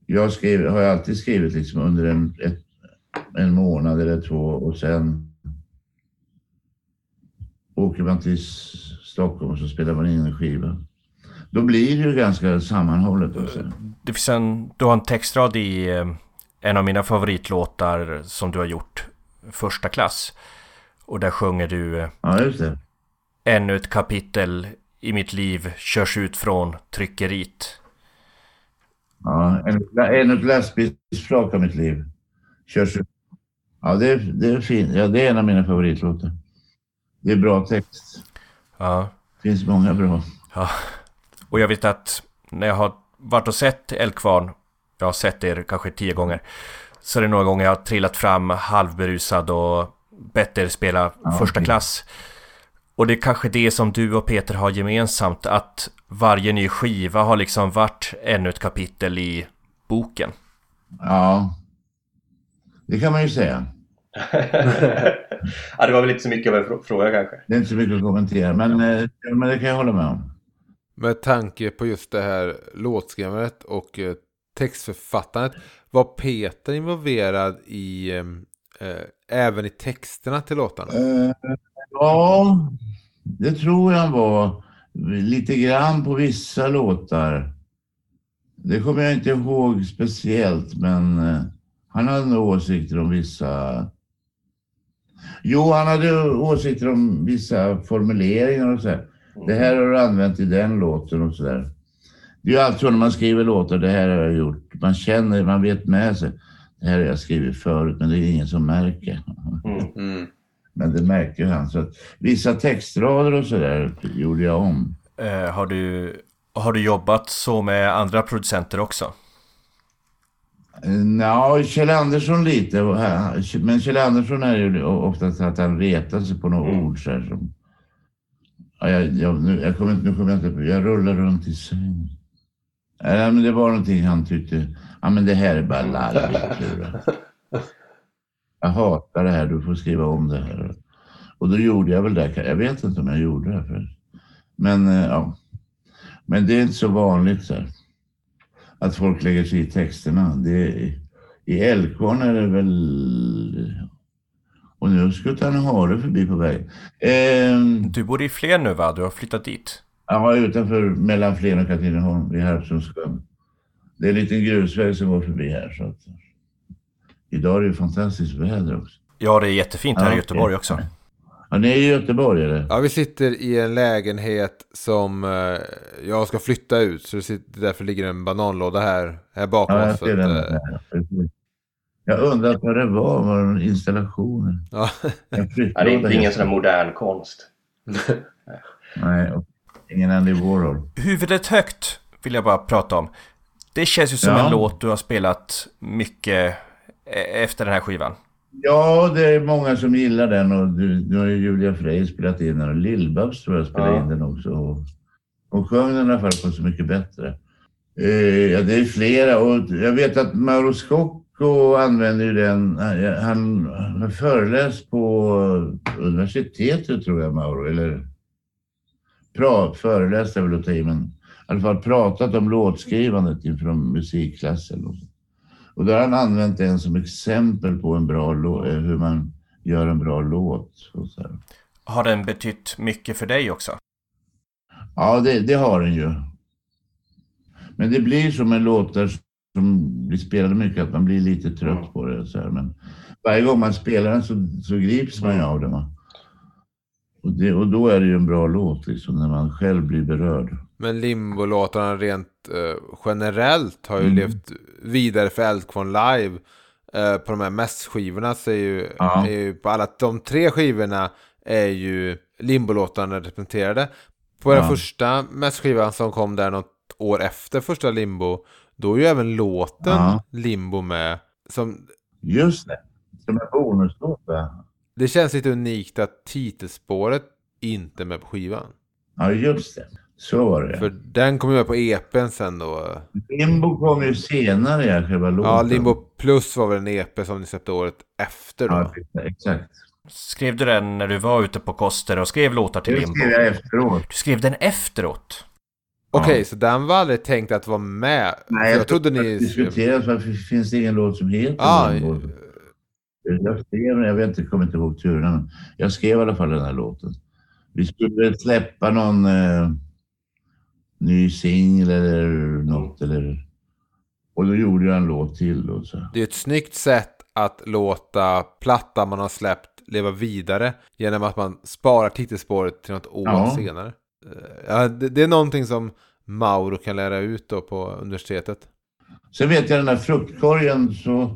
Jag skriver, har alltid skrivit liksom under en, ett, en månad eller två och sen åker man till Stockholm och så spelar man in en skiva. Då blir det ju ganska sammanhållet också. Det finns en, du har en textrad i eh, en av mina favoritlåtar som du har gjort, Första klass. Och där sjunger du eh, Ja, just det. Ännu ett kapitel i mitt liv körs ut från tryckeriet. Ja, en ett lastbilsflak av mitt liv. Körs ut. Ja, det det är fint. Ja, det är en av mina favoritlåtar. Det är bra text. Ja. Det finns många bra. Ja, och jag vet att när jag har varit och sett Eldkvarn, jag har sett er kanske tio gånger, så är det några gånger jag har trillat fram halvberusad och bett er spela Ja, första okej. klass. Och det är kanske det som du och Peter har gemensamt, att varje ny skiva har liksom varit ännu ett kapitel i boken. Ja, det kan man ju säga. ja, det var väl inte så mycket av en frå- fråga kanske. Det är inte så mycket att kommentera, men, eh, men det kan jag hålla med om. Med tanke på just det här låtskrivandet och eh, textförfattandet. Var Peter involverad i eh, eh, även i texterna till låtarna? Eh, ja, det tror jag han var. Lite grann på vissa låtar. Det kommer jag inte ihåg speciellt, men eh, han hade nog åsikter om vissa... Jo, han hade åsikter om vissa formuleringar och så här. Det här har du använt i den låten och så där. Det är ju alltid så när man skriver låtar, det här har jag gjort. Man känner, man vet med sig. Det här har jag skrivit förut, men det är ingen som märker. Mm. Mm. Men det märkte ju han. Så att vissa textrader och sådär gjorde jag om. Eh, har, du, har du jobbat så med andra producenter också? Ja, Kjell Andersson lite. Men Kjell Andersson är ju oftast att han retar sig på några Mm. ord så här som... Ja, jag, jag, nu, jag kommer, nu kommer jag inte på... Jag rullar runt i sängen. Nej, men det var någonting han tyckte. Ja, men det här är bara larvigt. Jag hatar det här. Du får skriva om det här. Och då gjorde jag väl det. Jag vet inte om jag gjorde det. För. Men eh, ja. Men det är inte så vanligt så här, att folk lägger sig i texterna. Det I Älvkvarn är det väl... Och nu skuttar en hare förbi på väg. Eh, Du bor i Flen nu va? Du har flyttat dit? var utanför mellan Flen och Katrineholm vid Harpsundssjön. Det är en liten grusväg som går förbi här. Så att, idag är det fantastiskt väder också. Ja, det är jättefint här Ja, i. Göteborg också. Ja, ni är i Göteborg eller? Ja, vi sitter i en lägenhet som eh, jag ska flytta ut. Så det sitter, därför ligger en bananlåda här, här bakom Ja, jag oss. ser den. att, eh, här. Precis. Jag undrar vad det var, var det installationer? ja. En Ja, det är inte ingen sån här modern konst. Nej, ingen Andy Warhol. Huvudet högt vill jag bara prata om. Det känns ju som Ja. en låt du har spelat mycket e- efter den här skivan. Ja, det är många som gillar den och du, nu har ju Julia Frey spelat in den och Lill-Babs tror jag spelade Ja. in den också. Och, och sjöng den i alla fall på Så mycket bättre. Eh, ja, det är flera och jag vet att Mauro Scocco använder ju den. Han, har föreläst på universitetet tror jag, Mauro. Eller pra, föreläst är väl att ta i, men i alla fall pratat om låtskrivandet inför en musikklass eller något. Och där har han använt den som exempel på en bra låt, hur man gör en bra låt. Och så här. Har den betytt mycket för dig också? Ja, det, det har den ju. Men det blir som en låt där som blir spelade mycket, att man blir lite trött på det. Så här. Men varje gång man spelar den så, så grips man ju av den. Och, det, och då är det ju en bra låt, liksom, när man själv blir berörd. Men Limbo-låtarna rent eh, generellt har ju Mm. levt vidare för Eldkvarn live. Eh, på de här mässskivorna så är ju, Ja. är ju på alla de tre skivorna är ju Limbo-låtarna representerade. På den Ja. första mässskivan som kom där något år efter första Limbo, då är ju även låten Ja. Limbo med. Som, Just det, som en bonuslåt. det känns lite unikt att titelspåret inte är med på skivan. Ja, just det. Så var det. För den kom ju med på EPn sen då. Limbo kom ju senare, ja, själva låten. Ja, Limbo Plus var väl en EP som ni släppte året efter då. Ja, exakt. Skrev du den när du var ute på Koster och skrev låtar till Det Limbo? skrev jag efteråt. Du skrev den efteråt? Okej, Ja. så den var aldrig tänkt att vara med? Nej, För jag trodde ni... det diskuteras varför finns det ingen låt som heter Ja, Limbo. Jag skrev den, jag vet inte, kommer inte ihåg turerna, men jag skrev i alla fall den här låten. Vi skulle släppa någon eh, ny singel eller något eller... Och då gjorde jag en låt till och så. det är ett snyggt sätt att låta platta man har släppt leva vidare genom att man sparar titelspåret till något år Ja. senare. Eh, Ja, det, det är någonting som Mauro kan lära ut då på universitetet. Sen vet jag den där fruktkorgen så...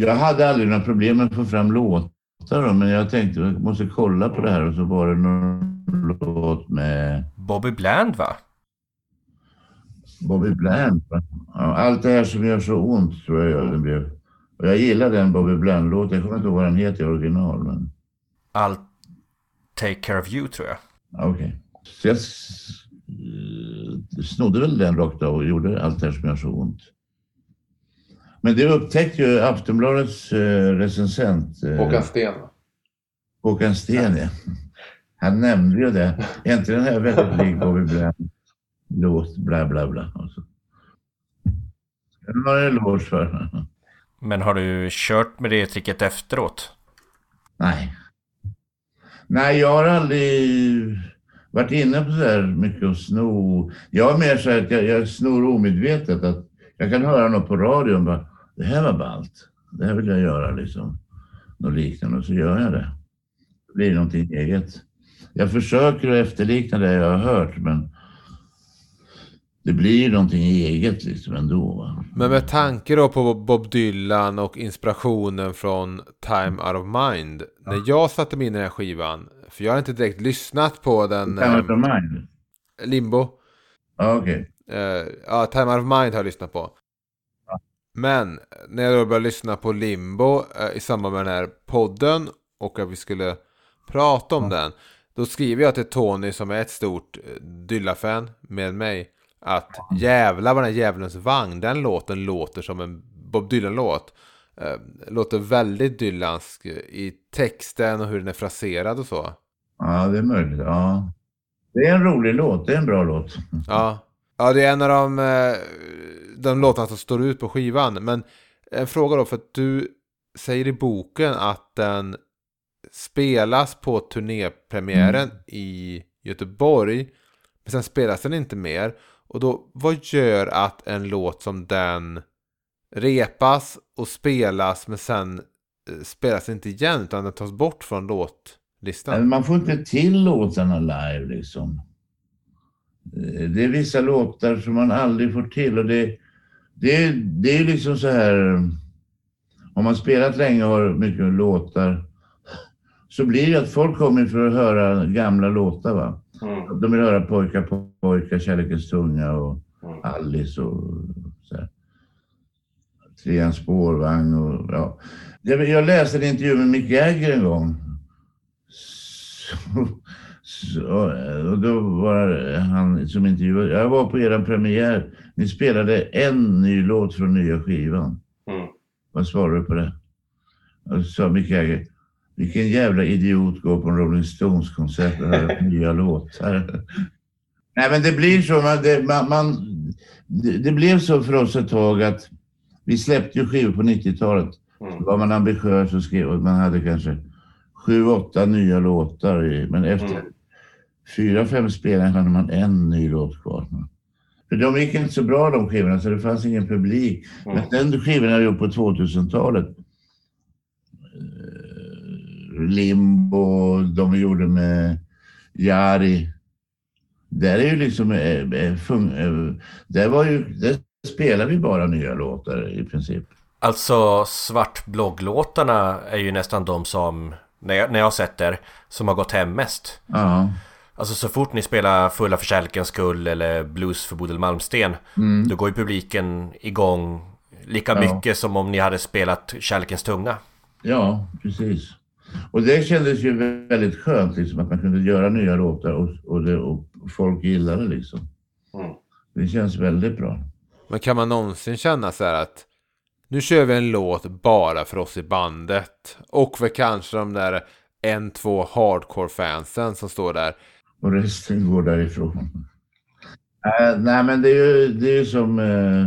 Jag hade aldrig några problem med att få fram låtar då, men jag tänkte jag måste kolla på det här och så var det någon låt med Bobby Bland va? Bobby Bland. va? Ja, allt det här som gör så ont tror jag den blev. Och jag gillar den Bobby Bland-låten. Jag kommer inte ihåg vad den heter i original. Men I'll Take Care of You tror jag. ja, okej. Så jag snodde väl den rakt av och gjorde allt det här som gör så ont. Men det upptäckte ju Aftonbladets eh, recensent. Eh, Sten. Håkan Sten, ja. Han nämnde ju det. Är inte den här väldigt lik Bobby Bland? Låt bla bla bla. Och så. Den har jag eloge för. Men har du kört med det tricket efteråt? Nej. Nej, jag har aldrig varit inne på så här mycket och sno. Jag är mer så här att jag, jag snor omedvetet. Att jag kan höra något på radion bara, det här var ballt. Det här vill jag göra liksom. Något liknande och så gör jag det. Det blir någonting eget. Jag försöker att efterlikna det jag har hört men det blir någonting eget liksom ändå. Va? Men med tanke då på Bob Dylan och inspirationen från Time Out of Mind. När jag satte mig in i den här skivan. För jag har inte direkt lyssnat på den. Time out of mind. Limbo. Ja, okej. Eh, ja, Time Out of Mind har jag lyssnat på. Men när jag då började lyssna på Limbo eh, i samband med den här podden och att vi skulle prata om den. Då skriver jag till Tony som är ett stort eh, Dylan-fan med mig. Att jävla vad den här djävulens vagn, den låten låter som en Bob Dylan-låt. Eh, låter väldigt Dylansk i texten och hur den är fraserad och så. Ja, det är möjligt. Ja. Det är en rolig låt. Det är en bra låt. Ja. ja, det är en av de, eh, de låtarna som står ut på skivan. Men en fråga då, för att du säger i boken att den spelas på turnépremiären i Göteborg. Men sen spelas den inte mer. Och då, vad gör att en låt som den repas och spelas men sen eh, spelas inte igen utan den tas bort från låtlistan? Man får inte till låtarna live liksom. Eh, Det är vissa låtar som man aldrig får till och det, det, är- det är liksom så här. Om man spelat länge och har mycket låtar så blir det att folk kommer för att höra gamla låtar. Va? Mm. De vill höra Pojkar, pojkar, Kärlekens tunga och Mm. Alice och så här. Treans spårvagn och ja. Jag, läste en intervju med Mick Jagger en gång. Så, så, och då var han som intervjuade. Jag var på er premiär. Ni spelade en ny låt från nya skivan. Mm. Vad svarar du på det? Och så sa Mick Jagger. Vilken jävla idiot går på en Rolling Stones-konsert och hör nya låtar. Nej, men det blir så. Man, det, man, man, det, det blev så för oss ett tag att vi släppte ju skivor på 90-talet. Mm. Var man ambitiös och skrev och man hade kanske sju, åtta nya låtar. I, men efter Mm. fyra, fem spelningar hade man en ny låt kvar. För de gick inte så bra de skivorna så det fanns ingen publik. Mm. Men den skivan jag gjort på 2000-talet. Limbo, de vi gjorde med Jari. Där är ju liksom, eh, eh, eh, där var ju, där spelar vi bara nya låtar i princip. Alltså svartblogglåtarna är ju nästan de som, när jag, när jag sett er, som har gått hem mest. Ja. Alltså så fort ni spelar Fulla för kärlekens skull eller Blues för Bodil Malmsten Mm. Då går ju publiken igång lika Ja. mycket som om ni hade spelat Kärlekens tunga Ja, precis. Och det kändes ju väldigt skönt liksom, att man kunde göra nya låtar och, och, det, och folk gillade det liksom. Mm. Det känns väldigt bra. Men kan man någonsin känna så här att nu kör vi en låt bara för oss i bandet. Och för kanske de där en, två hardcore-fansen som står där. Och resten går därifrån. Äh, nej, men det är ju, det är ju som... Eh,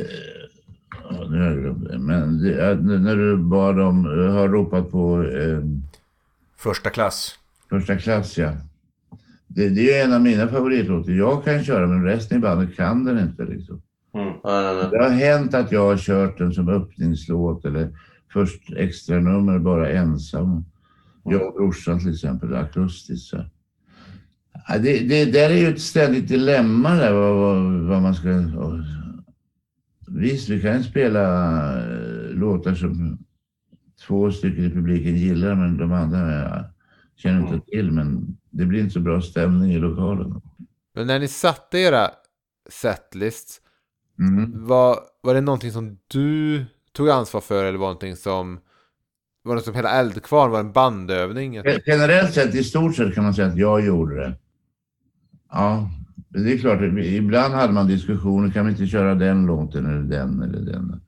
eh, ja, nu har jag glömt det. Men det, är- när du bad om, har ropat på eh, Första klass första klass, ja. Det, det är ju en av mina favoritlåtar. Jag kan köra, men resten i bandet kan den inte. Liksom. Mm. Det har hänt att jag har kört den som öppningslåt eller först extra nummer bara ensam. Jag och brorsan till exempel, akustiskt. Så. Ja, det, det där är ju ett ständigt dilemma där vad, vad, vad man ska... och- Visst, vi kan spela eh, låtar som två stycken i publiken gillar men de andra ja, känner inte Mm. till. Men det blir inte så bra stämning i lokalen. Men när ni satte era setlists. Mm. Var, var det någonting som du tog ansvar för eller var någonting som... Var det som hela Eldkvarn var en bandövning? Generellt sett, i stort sett kan man säga att jag gjorde det. Ja, det är klart. Ibland hade man diskussioner. Kan vi inte köra den låten eller den eller den?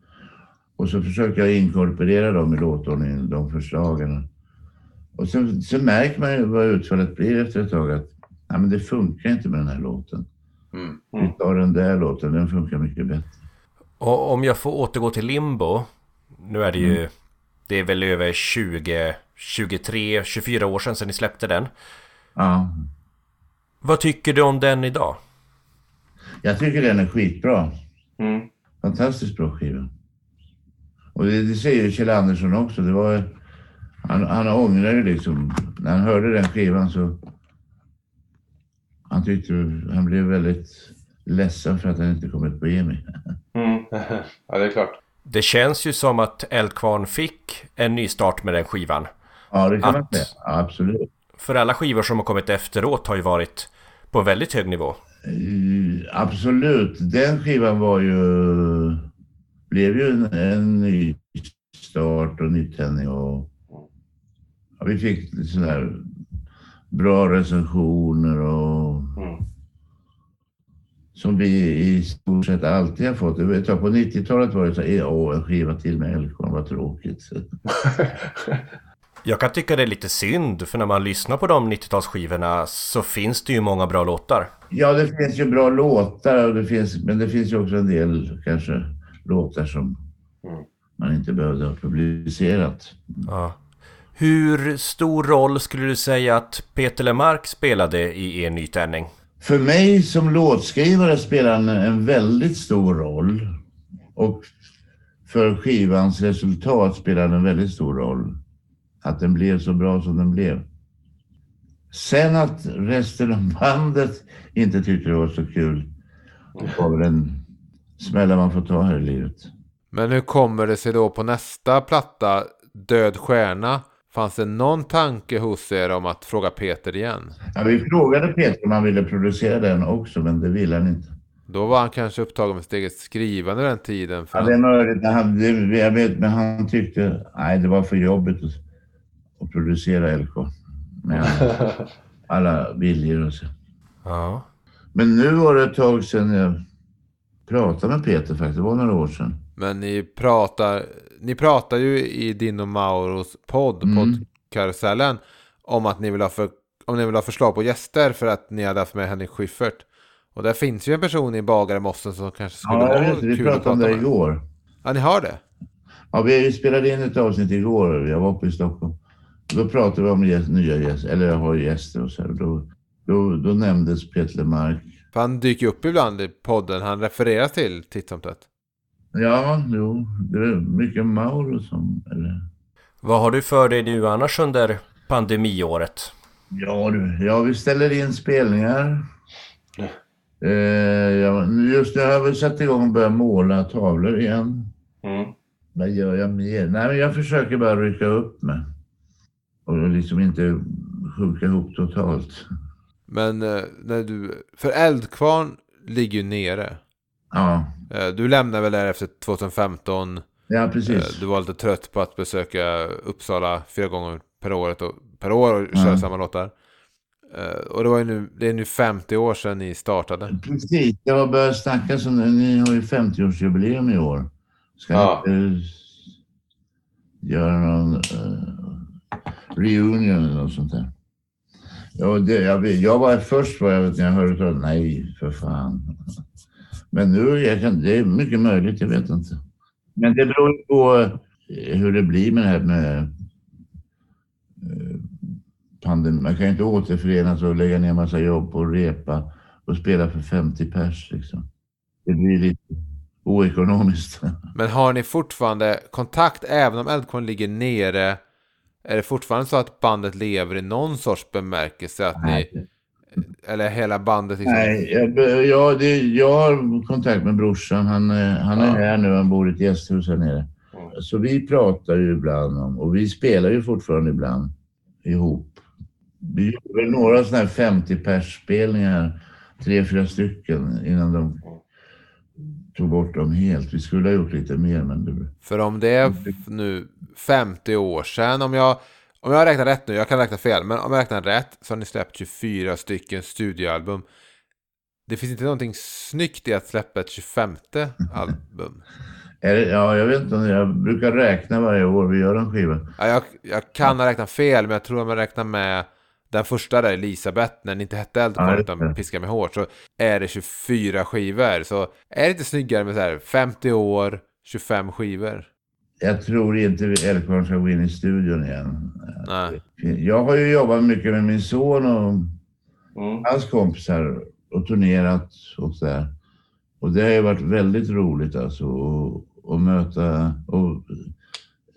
Och så försökte jag inkorporera dem i låtordningen, de förslagen. Och sen, sen märker man ju vad utfallet blir efter ett tag. Att nej, men det funkar inte med den här låten. Mm. Vi tar den där låten, den funkar mycket bättre. Och om jag får återgå till Limbo Nu är det ju Det är väl över 20 23, 24 år sedan, sedan ni släppte den Ja, Vad tycker du om den idag? jag tycker den är skitbra. Mm. Fantastiskt bra skiva. Och det, det säger ju Kjell Andersson också. Det var, han, han ångrar ju liksom. När han hörde den skivan så... Han tyckte... Han blev väldigt ledsen för att han inte kommit på EMI. Mm. ja, det är klart. Det känns ju som att Eldkvarn fick en ny start med den skivan Ja, det kan man Att- säga. Ja, absolut. För alla skivor som har kommit efteråt har ju varit på en väldigt hög nivå Eh, Absolut. Den skivan var ju... Blev ju en, en ny start och nytändning och... Ja, vi fick sådär bra recensioner och... Mm. Som vi i stort sett alltid har fått. Jag vet, på 90-talet var det så här, åh, en skiva till med Eldkvarn, vad tråkigt. Jag kan tycka det är lite synd för när man lyssnar på de 90-talsskivorna så finns det ju många bra låtar. Ja, det finns ju bra låtar, och det finns, men det finns ju också en del kanske låtar som Mm. man inte behövde ha publicerat. Ja. Hur stor roll skulle du säga att Peter Lemark spelade i er nytändning? För mig som låtskrivare spelar han en väldigt stor roll. Och för skivans resultat spelar den en väldigt stor roll. Att den blev så bra som den blev. Sen att resten av bandet inte tyckte det var så kul. Det var väl en smälla man får ta här i livet. Men hur kommer det sig då på nästa platta, Död Stjärna? Fanns det någon tanke hos er om att fråga Peter igen? Ja, vi frågade Peter om han ville producera den också, men det ville han inte. Då var han kanske upptagen med sitt eget skrivande den tiden. För Ja, det är möjligt. Han, det, jag vet, men han tyckte nej, det var för jobbigt att, att producera LK. Med alla viljor och så. Ja. Men nu var det ett tag sedan jag pratade med Peter faktiskt. Det var några år sedan. Men ni pratar, ni pratar ju i din och Mauros podd, Mm. poddkarusellen, om att ni vill ha, för, om ni vill ha förslag på gäster för att ni hade haft med Henrik Schyffert. Och där finns ju en person i Bagarmossen som kanske skulle Ja, vara vet, vi att pratade om det med. igår. Ja, ni har det? Ja, vi spelade in ett avsnitt igår. Jag var uppe i Stockholm. Då pratade vi om gäst, nya gäster, eller jag har gäster och så här. Då, då, då nämndes Peter. För han dyker upp ibland i podden, han refereras till titt som tätt. Ja, jo, det är mycket Mauro som... Eller, Vad har du för dig nu annars under pandemiåret? ja, du, ja, vi ställer in spelningar. Eh, ja, just nu har jag väl satt igång och börjat måla tavlor igen. Mm. Vad gör jag mer? Nej, men jag försöker bara rycka upp mig. Och liksom inte sjunka ihop totalt. Men eh, när du, för Eldkvarn ligger ju nere. Ja, Eh, Du lämnar väl där efter 2015. ja Eh, precis. Du var lite trött på att besöka Uppsala fyra gånger per, året och, per år och köra Mm. samma låtar. Eh, Och det, var ju nu, det är nu 50 år sedan ni startade. Precis, jag har börjat snacka som ni har ju 50-årsjubileum i år. Ska Ja. ni inte göra någon eh, reunion eller något sånt där? Ja, det, jag, jag var först var jag vet, när jag hörde talas nej för fan. Men nu jag kan, det är mycket möjligt, jag vet inte. Men det beror på eh, hur det blir med det här med eh, pandemin. Man kan ju inte återförenas och lägga ner massa jobb på att repa och spela för 50 pers liksom. Det blir lite oekonomiskt. Men har ni fortfarande kontakt även om Eldkvarn ligger nere? Är det fortfarande så att bandet lever i någon sorts bemärkelse? Att ni, eller hela bandet liksom? Nej, jag, ja, det, jag har kontakt med brorsan. Han, är- han är Ja. här nu, han bor i ett gästhus här nere. Mm. Så vi pratar ju ibland om, och vi spelar ju fortfarande ibland ihop. Vi gjorde några sådana här 50 pers spelningar, tre, fyra stycken, innan de tog bort dem helt. Vi skulle ha gjort lite mer, men det, För om det är f- nu 50 år sedan, om jag, om jag räknar rätt nu, jag kan räkna fel, men om jag räknar rätt så har ni släppt 24 stycken studioalbum. Det finns inte någonting snyggt i att släppa ett 25 album. ja, jag vet inte, jag brukar räkna varje år vi gör en skiva. Ja, jag, jag kan ha räknat fel, men jag tror om jag räknar med den första där, Elisabeth, när den inte hette Ja, Eldkvarn just utan. Piska mig hårt, så är det 24 skivor. Så är det inte snyggare med så här 50 år, 25 skivor? Jag tror inte Eldkvarn ska gå in i studion igen. Nej. Jag har ju jobbat mycket med min son och Mm. hans kompisar och turnerat och så där. Och det har ju varit väldigt roligt alltså att, att möta och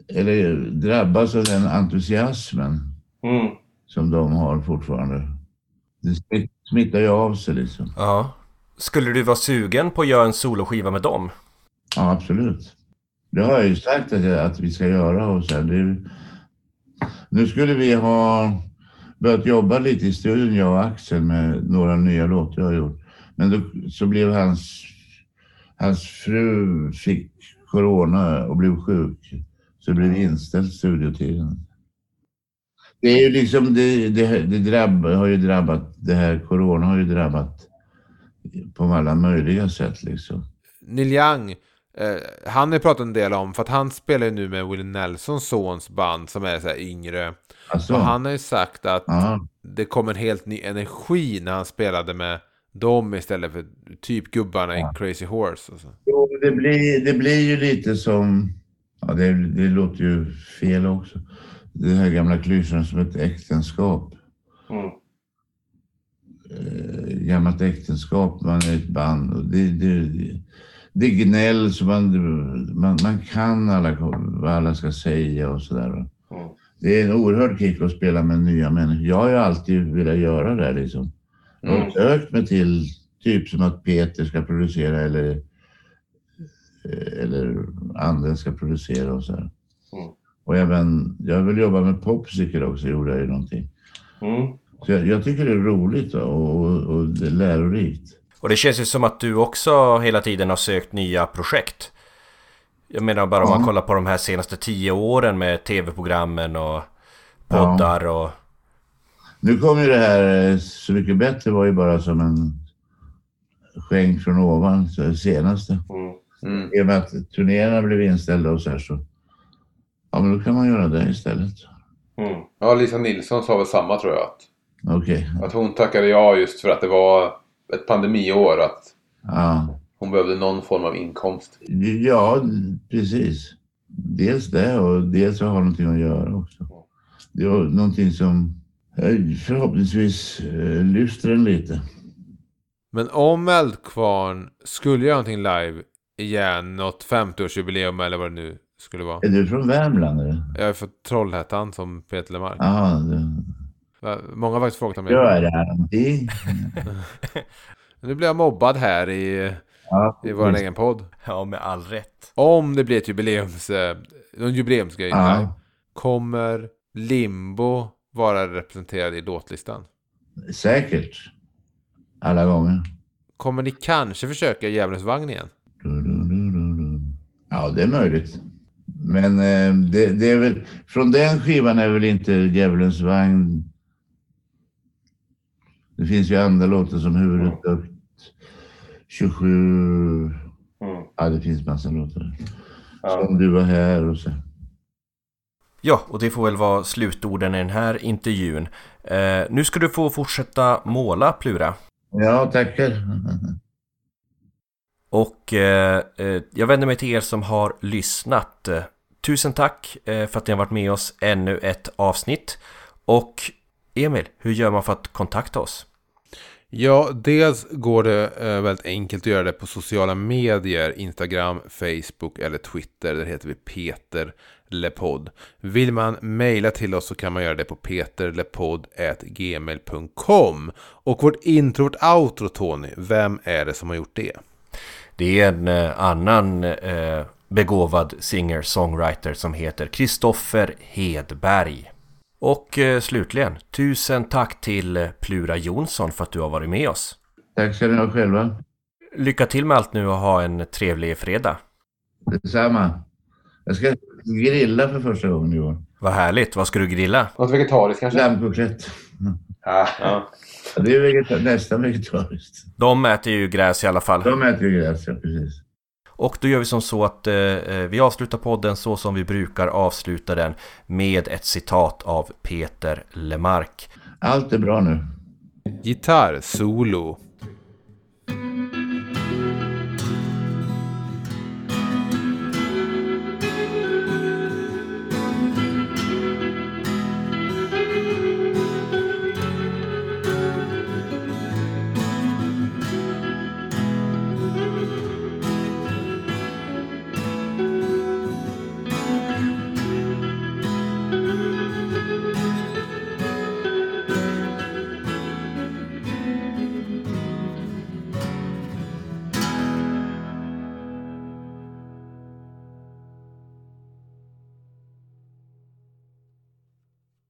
eller drabbas av den entusiasmen Mm. som de har fortfarande. Det smitt- smittar ju av sig liksom. Ja. Skulle du vara sugen på att göra en soloskiva med dem? Ja, absolut. Det har jag ju sagt att, jag, att vi ska göra och så. Det, nu skulle vi ha börjat jobba lite i studion, jag och Axel, med några nya låtar jag har gjort. Men då, så blev hans, hans fru fick corona och blev sjuk. Så det blev inställt studiotiden. Det är ju liksom, det, det, det drabb, har ju drabbat, det här corona har ju drabbat på alla möjliga sätt liksom. Neil Young, eh, han har ju pratat en del om, för att han spelar ju nu med Willie Nelsons sons band som är så här yngre. Alltså, Och han har ju sagt att ja. det kom en helt ny energi när han spelade med dem istället för typ gubbarna i Crazy Horse. Och så. Jo, det blir, det blir ju lite som... Ja, det, det låter ju fel också. Den här gamla klyschan som ett äktenskap. Mm. Eh, gammalt äktenskap, man är ett band. Och det, det, det gnälls, man, man, man kan alla, vad alla ska säga och sådär. Mm. Det är en oerhörd kick att spela med nya människor. Jag har ju alltid velat göra det liksom. Jag har Mm. sökt mig till typ som att Peter ska producera eller, eller andra ska producera och så här. Mm. Och även, jag vill jobba med Popsicle också, gjorde jag ju någonting. Mm. Så jag, jag tycker det är roligt och, och, och det är lärorikt. Och det känns ju som att du också hela tiden har sökt nya projekt. Jag menar bara om man kollar på de här senaste tio åren med tv-programmen och poddar och... Nu kom ju det här eh, Så mycket bättre var ju bara som en skänk från ovan, så det senaste. Mm. Mm. I och med att turnéerna blev inställda och så här så. Ja, men då kan man göra det istället. Mm. Ja, Lisa Nilsson sa väl samma tror jag. Att, Okej. att hon tackade ja just för att det var ett pandemiår. Att Ja. hon behövde någon form av inkomst. ja, precis. Dels det och dels att ha någonting att göra också. Det var någonting som förhoppningsvis eh, lyfter en lite. Men om Eldkvarn skulle göra någonting live igen, något 50-årsjubileum eller vad det nu skulle vara. Är du från Värmland eller? Jag är från Trollhättan som Peter Lemark. Va- Många har faktiskt frågat om det någonting? Nu blir jag mobbad här i, Ja, i vår egen podd. Ja, med all rätt. Om det blir ett jubileums, eh, någon jubileumsgrej Ja, kommer Limbo vara representerad i låtlistan? säkert. Alla gånger. Kommer ni kanske försöka Djävulens vagn igen? Du, du, du, du, du. Ja, det är möjligt. Men eh, det, det är väl, från den skivan är väl inte Djävulens vagn. Det finns ju andra låtar som Huvudet upp, 27. Mm. Ja, det finns massa låtar. Ja. Som du var här och så. Ja, och det får väl vara slutorden i den här intervjun. Eh, nu ska du få fortsätta måla, Plura. Ja, tackar. Och eh, eh, jag vänder mig till er som har lyssnat. Eh, Tusen tack eh, för att ni har varit med oss ännu ett avsnitt. Och Emil, hur gör man för att kontakta oss? Ja, dels går det eh, väldigt enkelt att göra det på sociala medier. Instagram, Facebook eller Twitter. Där heter vi Peter Lepodd. Vill man mejla till oss så kan man göra det på peterlepodd.gmail.com. Och vårt intro, vårt outro Tony, vem är det som har gjort det? Det är en eh, annan eh, begåvad singer-songwriter som heter Kristoffer Hedberg. Och eh, slutligen, tusen tack till eh, Plura Jonsson för att du har varit med oss. Tack ska ni ha själva. Lycka till med allt nu och ha en trevlig fredag. Detsamma. Jag ska grilla för första gången i år. Vad härligt, vad ska du grilla? Något vegetariskt kanske? Lammkotlett. Ja. Det är vegeta- nästan vegetariskt. De äter ju gräs i alla fall. De äter ju gräs, ja precis. Och då gör vi som så att eh, eh, vi avslutar podden så som vi brukar avsluta den med ett citat av Peter Lemark. Allt är bra nu. Gitarr, solo.